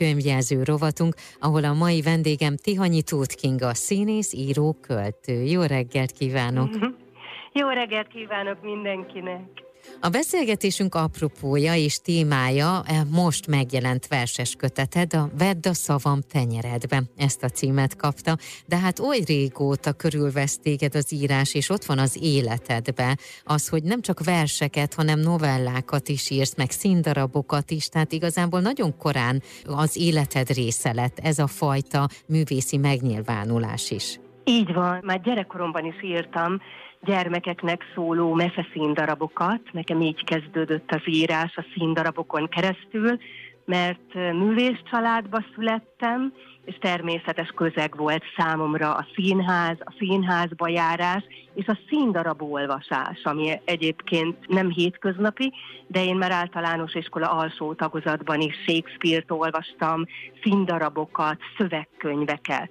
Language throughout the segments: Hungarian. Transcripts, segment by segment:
könyvjelző rovatunk, ahol a mai vendégem Tihanyi Tóth Kinga, színész, író, költő. Jó reggelt kívánok! Jó reggelt kívánok mindenkinek! A beszélgetésünk apropója és témája e, most megjelent verses köteted, a Vedd a szavam tenyeredbe. Ezt a címet kapta, de hát oly régóta körülvesz téged az írás, és ott van az életedbe az, hogy nem csak verseket, hanem novellákat is írsz, meg színdarabokat is, tehát igazából nagyon korán az életed része lett ez a fajta művészi megnyilvánulás is. Így van, már gyerekkoromban is írtam, gyermekeknek szóló meseszíndarabokat. Nekem így kezdődött az írás a színdarabokon keresztül, mert művész családba születtem, és természetes közeg volt számomra a színház, a színházba járás, és a színdarab olvasás, ami egyébként nem hétköznapi, de én már általános iskola alsó tagozatban is Shakespeare-t olvastam, színdarabokat, szövegkönyveket.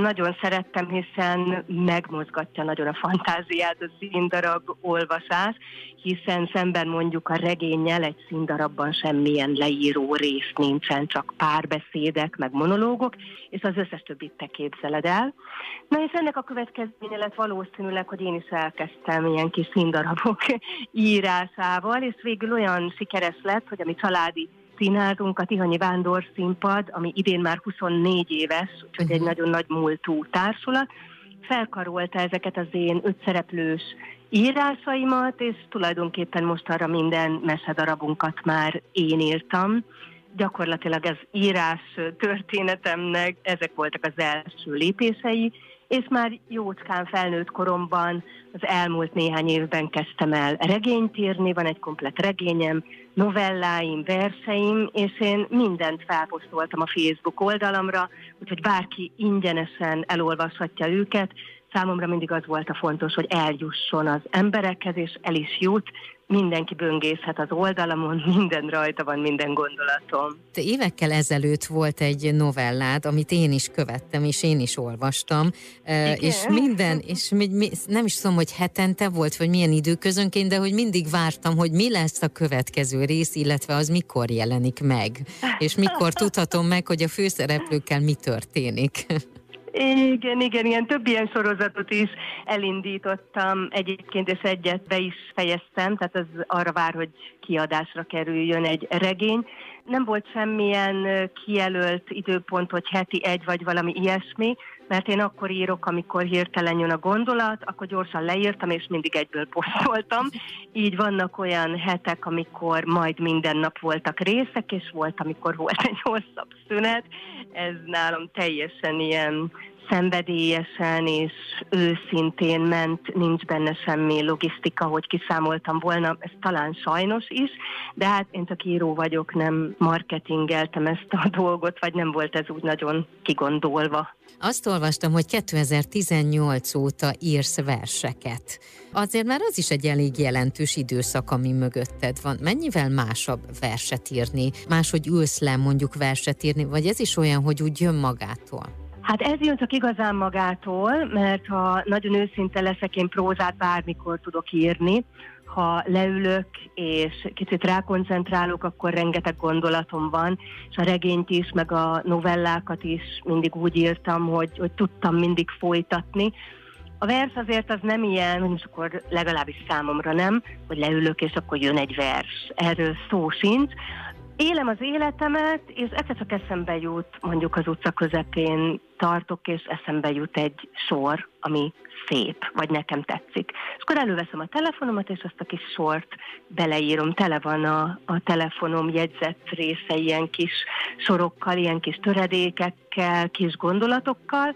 Nagyon szerettem, hiszen megmozgatja nagyon a fantáziát a színdarab olvasás, hiszen szemben mondjuk a regényel egy színdarabban semmilyen leíró rész nincsen, csak párbeszédek, meg monológok, és az összes többit te képzeled el. Na és ennek a következménye lett valószínűleg, hogy én is elkezdtem ilyen kis színdarabok írásával, és végül olyan sikeres lett, hogy a mi családi színházunk, a Tihanyi Vándor Színpad, ami idén már 24 éves, úgyhogy egy mhm. nagyon nagy múltú társulat, felkarolta ezeket az én ötszereplős írásaimat, és tulajdonképpen most arra minden mesedarabunkat már én írtam. Gyakorlatilag az írás történetemnek ezek voltak az első lépései, és már jócskán felnőtt koromban az elmúlt néhány évben kezdtem el regényt írni, van egy komplet regényem, novelláim, verseim, és én mindent felposztoltam a Facebook oldalamra, úgyhogy bárki ingyenesen elolvashatja őket. Számomra mindig az volt a fontos, hogy eljusson az emberekhez, és el is jut, mindenki böngészhet az oldalamon, minden rajta van, minden gondolatom. Te évekkel ezelőtt volt egy novellád, amit én is követtem, és én is olvastam, Igen. és minden, és nem is tudom, hogy hetente volt, vagy milyen időközönként, de hogy mindig vártam, hogy mi lesz a következő rész, illetve az mikor jelenik meg, és mikor tudhatom meg, hogy a főszereplőkkel mi történik. Igen, igen, ilyen több ilyen sorozatot is elindítottam egyébként, és egyet be is fejeztem, tehát az arra vár, hogy kiadásra kerüljön egy regény. Nem volt semmilyen kijelölt időpont, hogy heti egy vagy valami ilyesmi, mert én akkor írok, amikor hirtelen jön a gondolat, akkor gyorsan leírtam, és mindig egyből posztoltam. Így vannak olyan hetek, amikor majd minden nap voltak részek, és volt, amikor volt egy hosszabb szünet. Ez nálam teljesen ilyen szenvedélyesen és őszintén ment, nincs benne semmi logisztika, hogy kiszámoltam volna, ez talán sajnos is, de hát én csak író vagyok, nem marketingeltem ezt a dolgot, vagy nem volt ez úgy nagyon kigondolva. Azt olvastam, hogy 2018 óta írsz verseket. Azért már az is egy elég jelentős időszak, ami mögötted van. Mennyivel másabb verset írni? Máshogy ülsz le mondjuk verset írni, vagy ez is olyan, hogy úgy jön magától? Hát ez jön csak igazán magától, mert ha nagyon őszinte leszek, én prózát bármikor tudok írni. Ha leülök és kicsit rákoncentrálok, akkor rengeteg gondolatom van, és a regényt is, meg a novellákat is mindig úgy írtam, hogy, hogy tudtam mindig folytatni. A vers azért az nem ilyen, hogy akkor legalábbis számomra nem, hogy leülök és akkor jön egy vers. Erről szó sincs, élem az életemet, és egyszer csak eszembe jut, mondjuk az utca közepén tartok, és eszembe jut egy sor, ami szép, vagy nekem tetszik. És akkor előveszem a telefonomat, és azt a kis sort beleírom. Tele van a, a telefonom jegyzett része ilyen kis sorokkal, ilyen kis töredékekkel, kis gondolatokkal,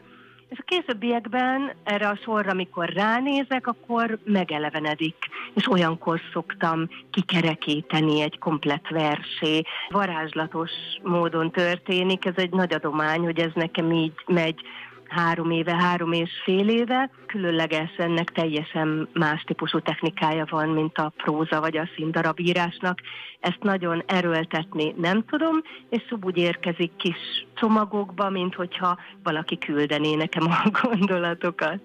és a későbbiekben erre a sorra, amikor ránézek, akkor megelevenedik, és olyankor szoktam kikerekíteni egy komplett versé. Varázslatos módon történik, ez egy nagy adomány, hogy ez nekem így megy három éve, három és fél éve. Különleges, ennek teljesen más típusú technikája van, mint a próza vagy a színdarabírásnak. Ezt nagyon erőltetni nem tudom, és szub úgy érkezik kis csomagokba, mint hogyha valaki küldené nekem a gondolatokat.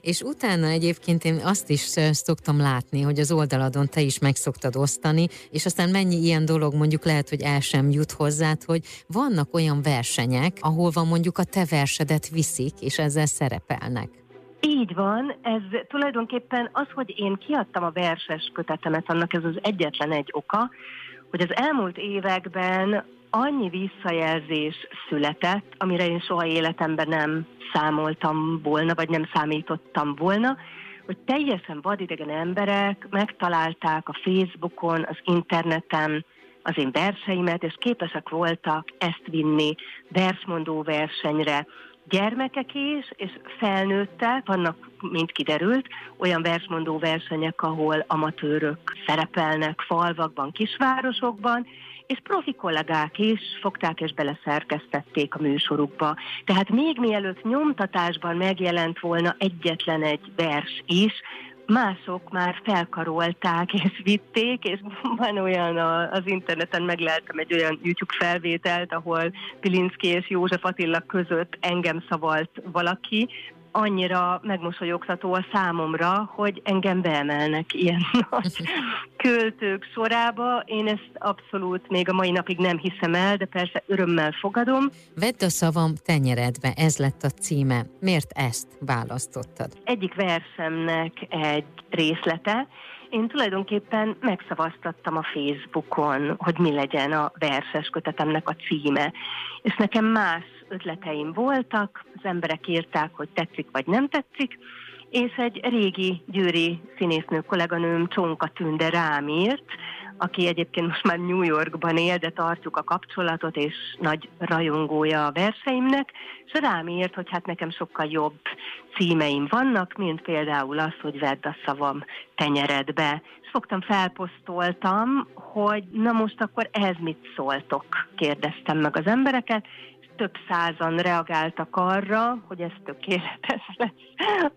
És utána egyébként én azt is szoktam látni, hogy az oldaladon te is meg szoktad osztani, és aztán mennyi ilyen dolog mondjuk lehet, hogy el sem jut hozzád, hogy vannak olyan versenyek, ahol van mondjuk a te versedet viszik, és ezzel szerepelnek. Így van, ez tulajdonképpen az, hogy én kiadtam a verses kötetemet, annak ez az egyetlen egy oka, hogy az elmúlt években annyi visszajelzés született, amire én soha életemben nem számoltam volna, vagy nem számítottam volna, hogy teljesen vadidegen emberek megtalálták a Facebookon, az interneten az én verseimet, és képesek voltak ezt vinni versmondó versenyre, gyermekek is, és felnőttek, vannak, mint kiderült, olyan versmondó versenyek, ahol amatőrök szerepelnek falvakban, kisvárosokban, és profi kollégák is fogták és beleszerkesztették a műsorukba. Tehát még mielőtt nyomtatásban megjelent volna egyetlen egy vers is, mások már felkarolták és vitték, és van olyan az interneten megleltem egy olyan YouTube felvételt, ahol Pilinszki és József Attila között engem szavalt valaki, annyira megmosolyogtató a számomra, hogy engem beemelnek ilyen nagy költők sorába. Én ezt abszolút még a mai napig nem hiszem el, de persze örömmel fogadom. Vedd a szavam tenyeredbe, ez lett a címe. Miért ezt választottad? Egyik versemnek egy részlete, én tulajdonképpen megszavaztattam a Facebookon, hogy mi legyen a verses kötetemnek a címe. És nekem más ötleteim voltak, az emberek írták, hogy tetszik vagy nem tetszik, és egy régi győri színésznő kolléganőm Csonka Tünde rám írt, aki egyébként most már New Yorkban él, de tartjuk a kapcsolatot, és nagy rajongója a verseimnek, és rám írt, hogy hát nekem sokkal jobb címeim vannak, mint például az, hogy vedd a szavam tenyeredbe. És fogtam, felposztoltam, hogy na most akkor ehhez mit szóltok? Kérdeztem meg az embereket, több százan reagáltak arra, hogy ez tökéletes lesz.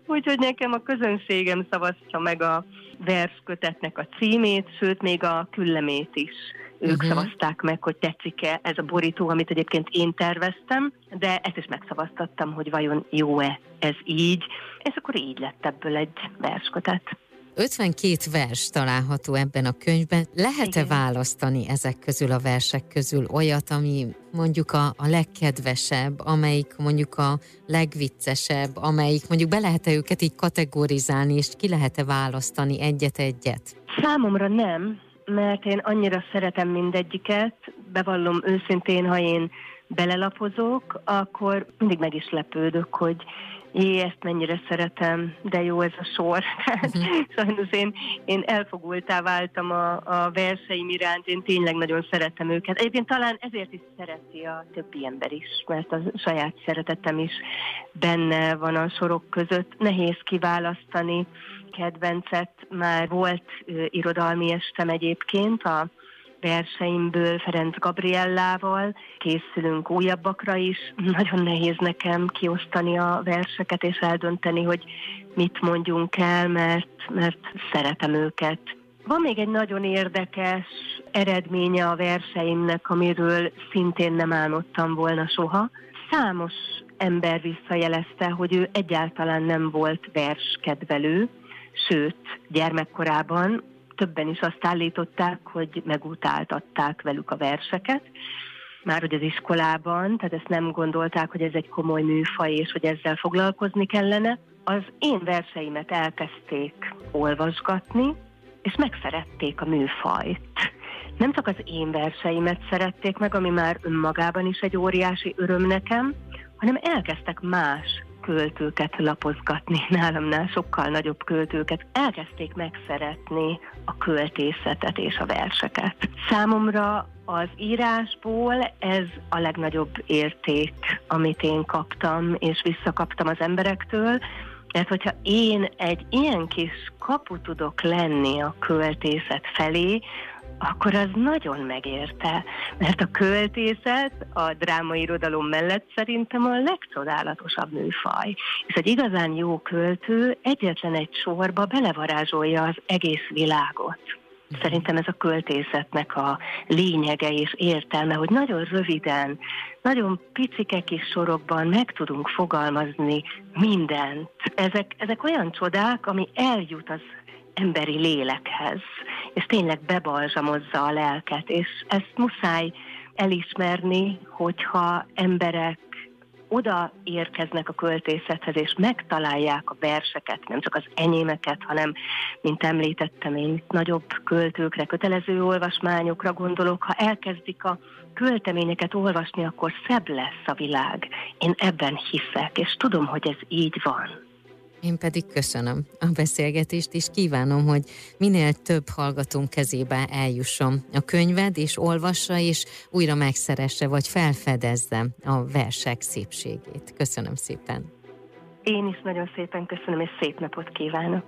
Úgyhogy nekem a közönségem szavazta meg a verskötetnek a címét, sőt még a küllemét is. Ők uh-huh. szavazták meg, hogy tetszik-e ez a borító, amit egyébként én terveztem, de ezt is megszavaztattam, hogy vajon jó-e ez így, és akkor így lett ebből egy verskötet. 52 vers található ebben a könyvben. Lehet-e Igen. választani ezek közül a versek közül olyat, ami mondjuk a, a legkedvesebb, amelyik mondjuk a legviccesebb, amelyik mondjuk be lehet-e őket így kategorizálni, és ki lehet-e választani egyet-egyet? Számomra nem, mert én annyira szeretem mindegyiket, bevallom őszintén, ha én belelapozok, akkor mindig meg is lepődök, hogy jé, ezt mennyire szeretem, de jó ez a sor. Uh-huh. Sajnos én, én elfogultá váltam a, a verseim iránt, én tényleg nagyon szeretem őket. Egyébként talán ezért is szereti a többi ember is, mert a saját szeretetem is benne van a sorok között. Nehéz kiválasztani kedvencet, már volt uh, irodalmi estem egyébként, a verseimből Ferenc Gabriellával, készülünk újabbakra is. Nagyon nehéz nekem kiosztani a verseket és eldönteni, hogy mit mondjunk el, mert, mert szeretem őket. Van még egy nagyon érdekes eredménye a verseimnek, amiről szintén nem álmodtam volna soha. Számos ember visszajelezte, hogy ő egyáltalán nem volt verskedvelő, sőt, gyermekkorában többen is azt állították, hogy megutáltatták velük a verseket, már hogy az iskolában, tehát ezt nem gondolták, hogy ez egy komoly műfaj, és hogy ezzel foglalkozni kellene. Az én verseimet elkezdték olvasgatni, és megszerették a műfajt. Nem csak az én verseimet szerették meg, ami már önmagában is egy óriási öröm nekem, hanem elkezdtek más költőket lapozgatni, nálamnál sokkal nagyobb költőket, elkezdték megszeretni a költészetet és a verseket. Számomra az írásból ez a legnagyobb érték, amit én kaptam, és visszakaptam az emberektől, mert hogyha én egy ilyen kis kapu tudok lenni a költészet felé, akkor az nagyon megérte, mert a költészet a drámairodalom mellett szerintem a legcsodálatosabb műfaj. És egy igazán jó költő egyetlen egy sorba belevarázsolja az egész világot. Szerintem ez a költészetnek a lényege és értelme, hogy nagyon röviden, nagyon picike kis sorokban meg tudunk fogalmazni mindent. Ezek, ezek olyan csodák, ami eljut az emberi lélekhez, és tényleg bebalzsamozza a lelket, és ezt muszáj elismerni, hogyha emberek oda érkeznek a költészethez, és megtalálják a verseket, nem csak az enyémeket, hanem, mint említettem én, nagyobb költőkre, kötelező olvasmányokra gondolok, ha elkezdik a költeményeket olvasni, akkor szebb lesz a világ. Én ebben hiszek, és tudom, hogy ez így van. Én pedig köszönöm a beszélgetést, és kívánom, hogy minél több hallgatónk kezébe eljusson a könyved, és olvassa, és újra megszeresse, vagy felfedezze a versek szépségét. Köszönöm szépen. Én is nagyon szépen köszönöm, és szép napot kívánok.